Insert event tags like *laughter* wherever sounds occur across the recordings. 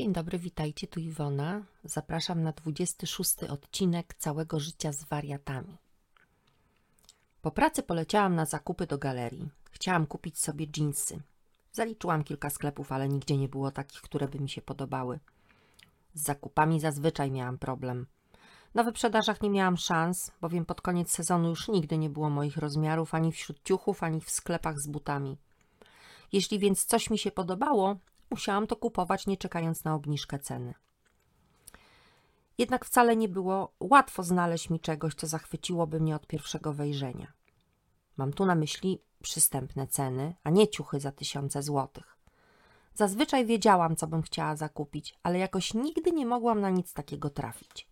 Dzień dobry, witajcie, tu Iwona. Zapraszam na 26 odcinek całego życia z wariatami. Po pracy poleciałam na zakupy do galerii. Chciałam kupić sobie dżinsy. Zaliczyłam kilka sklepów, ale nigdzie nie było takich, które by mi się podobały. Z zakupami zazwyczaj miałam problem. Na wyprzedażach nie miałam szans, bowiem pod koniec sezonu już nigdy nie było moich rozmiarów ani wśród ciuchów, ani w sklepach z butami. Jeśli więc coś mi się podobało, musiałam to kupować, nie czekając na obniżkę ceny. Jednak wcale nie było łatwo znaleźć mi czegoś, co zachwyciłoby mnie od pierwszego wejrzenia. Mam tu na myśli przystępne ceny, a nie ciuchy za tysiące złotych. Zazwyczaj wiedziałam, co bym chciała zakupić, ale jakoś nigdy nie mogłam na nic takiego trafić.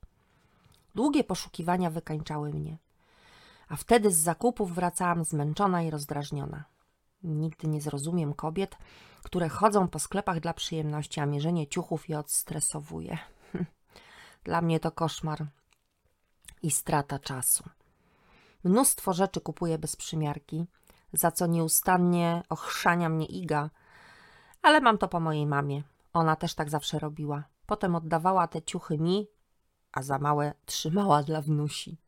Długie poszukiwania wykańczały mnie, a wtedy z zakupów wracałam zmęczona i rozdrażniona. Nigdy nie zrozumiem kobiet, które chodzą po sklepach dla przyjemności, a mierzenie ciuchów je odstresowuje. *laughs* Dla mnie to koszmar i strata czasu. Mnóstwo rzeczy kupuję bez przymiarki, za co nieustannie ochrzania mnie Iga, ale mam to po mojej mamie. Ona też tak zawsze robiła. Potem oddawała te ciuchy mi, a za małe trzymała dla wnusi.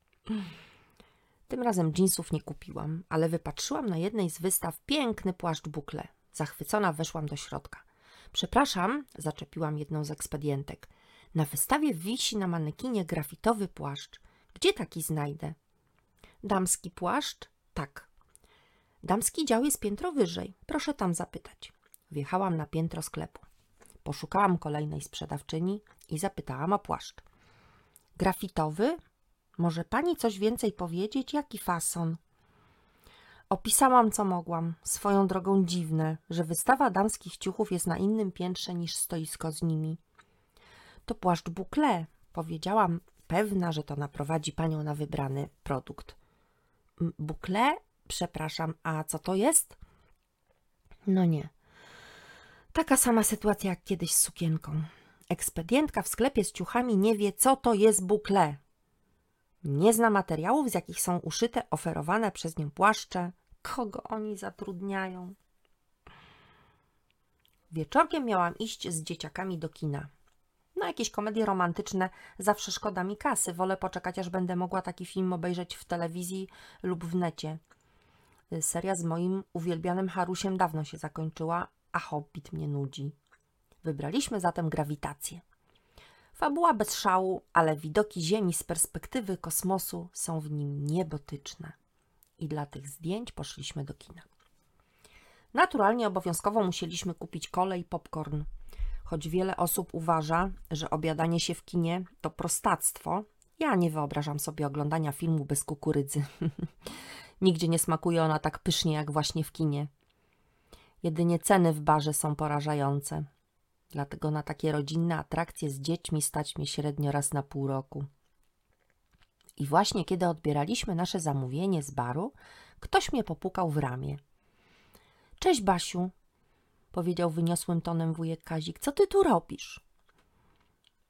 Tym razem dżinsów nie kupiłam, ale wypatrzyłam na jednej z wystaw piękny płaszcz bukle. Zachwycona weszłam do środka. Przepraszam, zaczepiłam jedną z ekspedientek. Na wystawie wisi na manekinie grafitowy płaszcz. Gdzie taki znajdę? Damski płaszcz? Tak. Damski dział jest piętro wyżej. Proszę tam zapytać. Wjechałam na piętro sklepu. Poszukałam kolejnej sprzedawczyni i zapytałam o płaszcz. Grafitowy? Może pani coś więcej powiedzieć? Jaki fason? Opisałam, co mogłam. Swoją drogą dziwne, że wystawa damskich ciuchów jest na innym piętrze niż stoisko z nimi. To płaszcz boucle, powiedziałam, pewna, że to naprowadzi panią na wybrany produkt. Boucle? Przepraszam, a co to jest? No nie. Taka sama sytuacja jak kiedyś z sukienką. Ekspedientka w sklepie z ciuchami nie wie, co to jest boucle. Nie zna materiałów, z jakich są uszyte oferowane przez nią płaszcze. Kogo oni zatrudniają? Wieczorkiem miałam iść z dzieciakami do kina. No, jakieś komedie romantyczne zawsze szkoda mi kasy. Wolę poczekać, aż będę mogła taki film obejrzeć w telewizji lub w necie. Seria z moim uwielbianym Harusiem dawno się zakończyła, a Hobbit mnie nudzi. Wybraliśmy zatem grawitację. Fabuła bez szału, ale widoki Ziemi z perspektywy kosmosu są w nim niebotyczne. I dla tych zdjęć poszliśmy do kina. Naturalnie obowiązkowo musieliśmy kupić kole i popcorn. Choć wiele osób uważa, że obiadanie się w kinie to prostactwo, ja nie wyobrażam sobie oglądania filmu bez kukurydzy. *laughs* Nigdzie nie smakuje ona tak pysznie jak właśnie w kinie. Jedynie ceny w barze są porażające. Dlatego na takie rodzinne atrakcje z dziećmi stać mnie średnio raz na pół roku. I właśnie kiedy odbieraliśmy nasze zamówienie z baru, ktoś mnie popukał w ramię. Cześć, Basiu, powiedział wyniosłym tonem wujek Kazik. Co ty tu robisz?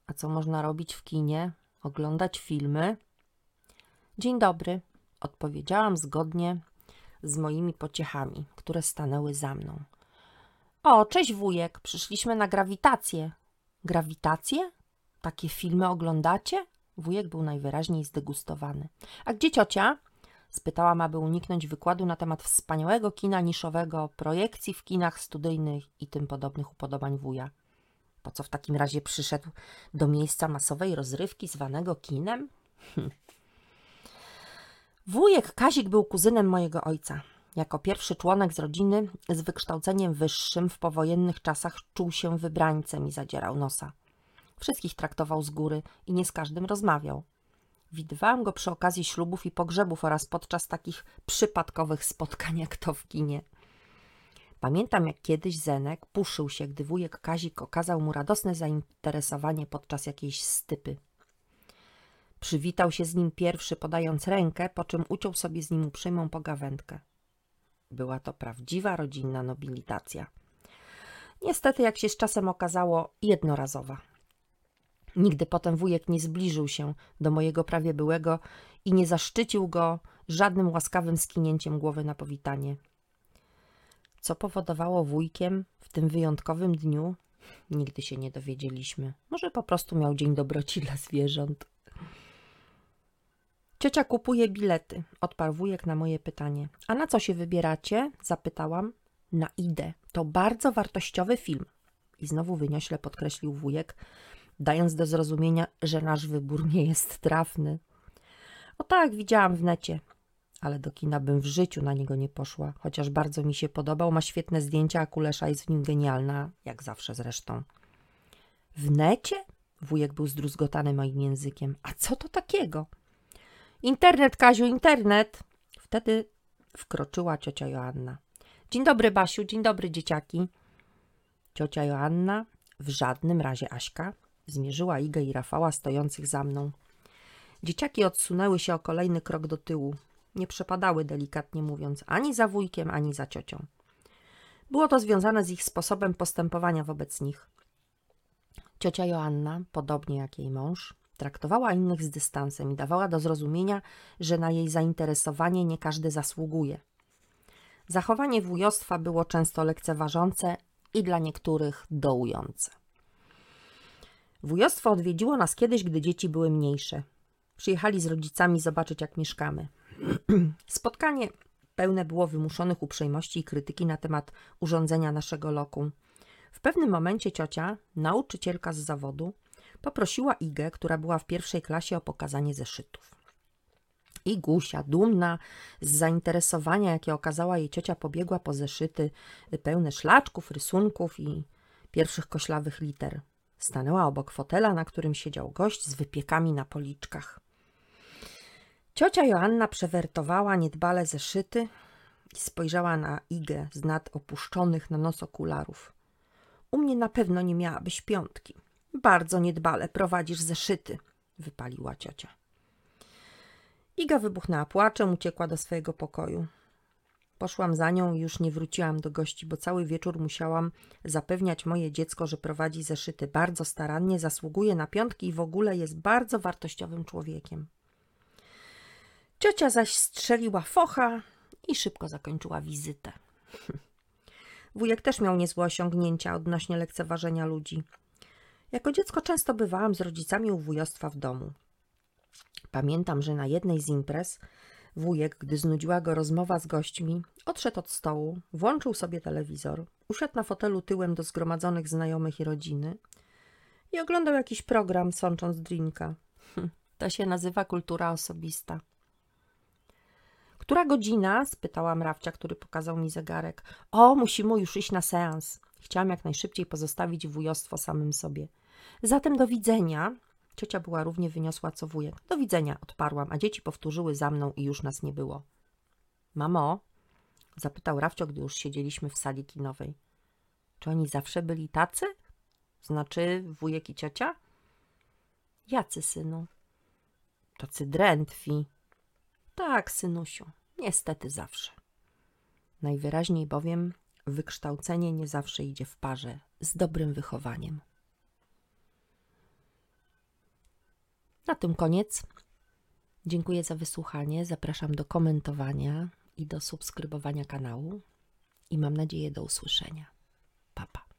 A co można robić w kinie? Oglądać filmy? Dzień dobry, odpowiedziałam zgodnie z moimi pociechami, które stanęły za mną. O, cześć wujek, przyszliśmy na grawitację. Grawitację? Takie filmy oglądacie? Wujek był najwyraźniej zdegustowany. A gdzie ciocia? Spytałam, aby uniknąć wykładu na temat wspaniałego kina niszowego, projekcji w kinach studyjnych i tym podobnych upodobań wuja. Po co w takim razie przyszedł do miejsca masowej rozrywki zwanego kinem? Hm. Wujek Kazik był kuzynem mojego ojca. Jako pierwszy członek z rodziny z wykształceniem wyższym w powojennych czasach czuł się wybrańcem i zadzierał nosa. Wszystkich traktował z góry i nie z każdym rozmawiał. Widywałam go przy okazji ślubów i pogrzebów oraz podczas takich przypadkowych spotkań jak to w kinie. Pamiętam, jak kiedyś Zenek puszył się, gdy wujek Kazik okazał mu radosne zainteresowanie podczas jakiejś stypy. Przywitał się z nim pierwszy, podając rękę, po czym uciął sobie z nim uprzejmą pogawędkę. Była to prawdziwa rodzinna nobilitacja. Niestety, jak się z czasem okazało, jednorazowa. Nigdy potem wujek nie zbliżył się do mojego prawie byłego i nie zaszczycił go żadnym łaskawym skinięciem głowy na powitanie. Co powodowało wujkiem w tym wyjątkowym dniu? Nigdy się nie dowiedzieliśmy. Może po prostu miał dzień dobroci dla zwierząt. Ciocia kupuje bilety, odparł wujek na moje pytanie. A na co się wybieracie? Zapytałam. Na idę. To bardzo wartościowy film. I znowu wyniośle podkreślił wujek, dając do zrozumienia, że nasz wybór nie jest trafny. O tak, widziałam w necie, ale do kina bym w życiu na niego nie poszła, chociaż bardzo mi się podobał, ma świetne zdjęcia, a kulesza jest w nim genialna, jak zawsze zresztą. W necie? Wujek był zdruzgotany moim językiem. A co to takiego? Internet, Kaziu, internet! Wtedy wkroczyła ciocia Joanna. Dzień dobry, Basiu, dzień dobry, dzieciaki. Ciocia Joanna, w żadnym razie Aśka, zmierzyła Igę i Rafała stojących za mną. Dzieciaki odsunęły się o kolejny krok do tyłu. Nie przepadały, delikatnie mówiąc, ani za wujkiem, ani za ciocią. Było to związane z ich sposobem postępowania wobec nich. Ciocia Joanna, podobnie jak jej mąż, traktowała innych z dystansem i dawała do zrozumienia, że na jej zainteresowanie nie każdy zasługuje. Zachowanie wujostwa było często lekceważące i dla niektórych dołujące. Wujostwo odwiedziło nas kiedyś, gdy dzieci były mniejsze. Przyjechali z rodzicami zobaczyć, jak mieszkamy. *clears throat* Spotkanie pełne było wymuszonych uprzejmości i krytyki na temat urządzenia naszego lokum. W pewnym momencie ciocia, nauczycielka z zawodu, poprosiła Igę, która była w pierwszej klasie, o pokazanie zeszytów. I Gusia, dumna z zainteresowania, jakie okazała jej ciocia, pobiegła po zeszyty pełne szlaczków, rysunków i pierwszych koślawych liter. Stanęła obok fotela, na którym siedział gość z wypiekami na policzkach. Ciocia Joanna przewertowała niedbale zeszyty i spojrzała na Igę z nad opuszczonych na nos okularów. U mnie na pewno nie miałabyś piątki. Bardzo niedbale prowadzisz zeszyty, wypaliła ciocia. Iga wybuchnęła płaczem, uciekła do swojego pokoju. Poszłam za nią i już nie wróciłam do gości, bo cały wieczór musiałam zapewniać moje dziecko, że prowadzi zeszyty bardzo starannie, zasługuje na piątki i w ogóle jest bardzo wartościowym człowiekiem. Ciocia zaś strzeliła focha i szybko zakończyła wizytę. *laughs* Wujek też miał niezłe osiągnięcia odnośnie lekceważenia ludzi. Jako dziecko często bywałam z rodzicami u wujostwa w domu. Pamiętam, że na jednej z imprez wujek, gdy znudziła go rozmowa z gośćmi, odszedł od stołu, włączył sobie telewizor, usiadł na fotelu tyłem do zgromadzonych znajomych i rodziny i oglądał jakiś program, sącząc drinka. *laughs* To się nazywa kultura osobista. Która godzina? spytałam Rawcia, który pokazał mi zegarek. O, musimy już iść na seans. Chciałam jak najszybciej pozostawić wujostwo samym sobie. Zatem do widzenia. Ciocia była równie wyniosła co wujek. Do widzenia, odparłam, a dzieci powtórzyły za mną i już nas nie było. Mamo? zapytał Rawcio, gdy już siedzieliśmy w sali kinowej. Czy oni zawsze byli tacy? Znaczy wujek i ciocia? Jacy, synu? Tacy drętwi. Tak, synusiu, niestety zawsze. Najwyraźniej bowiem wykształcenie nie zawsze idzie w parze z dobrym wychowaniem. Na tym koniec. Dziękuję za wysłuchanie. Zapraszam do komentowania i do subskrybowania kanału. I mam nadzieję do usłyszenia. Papa.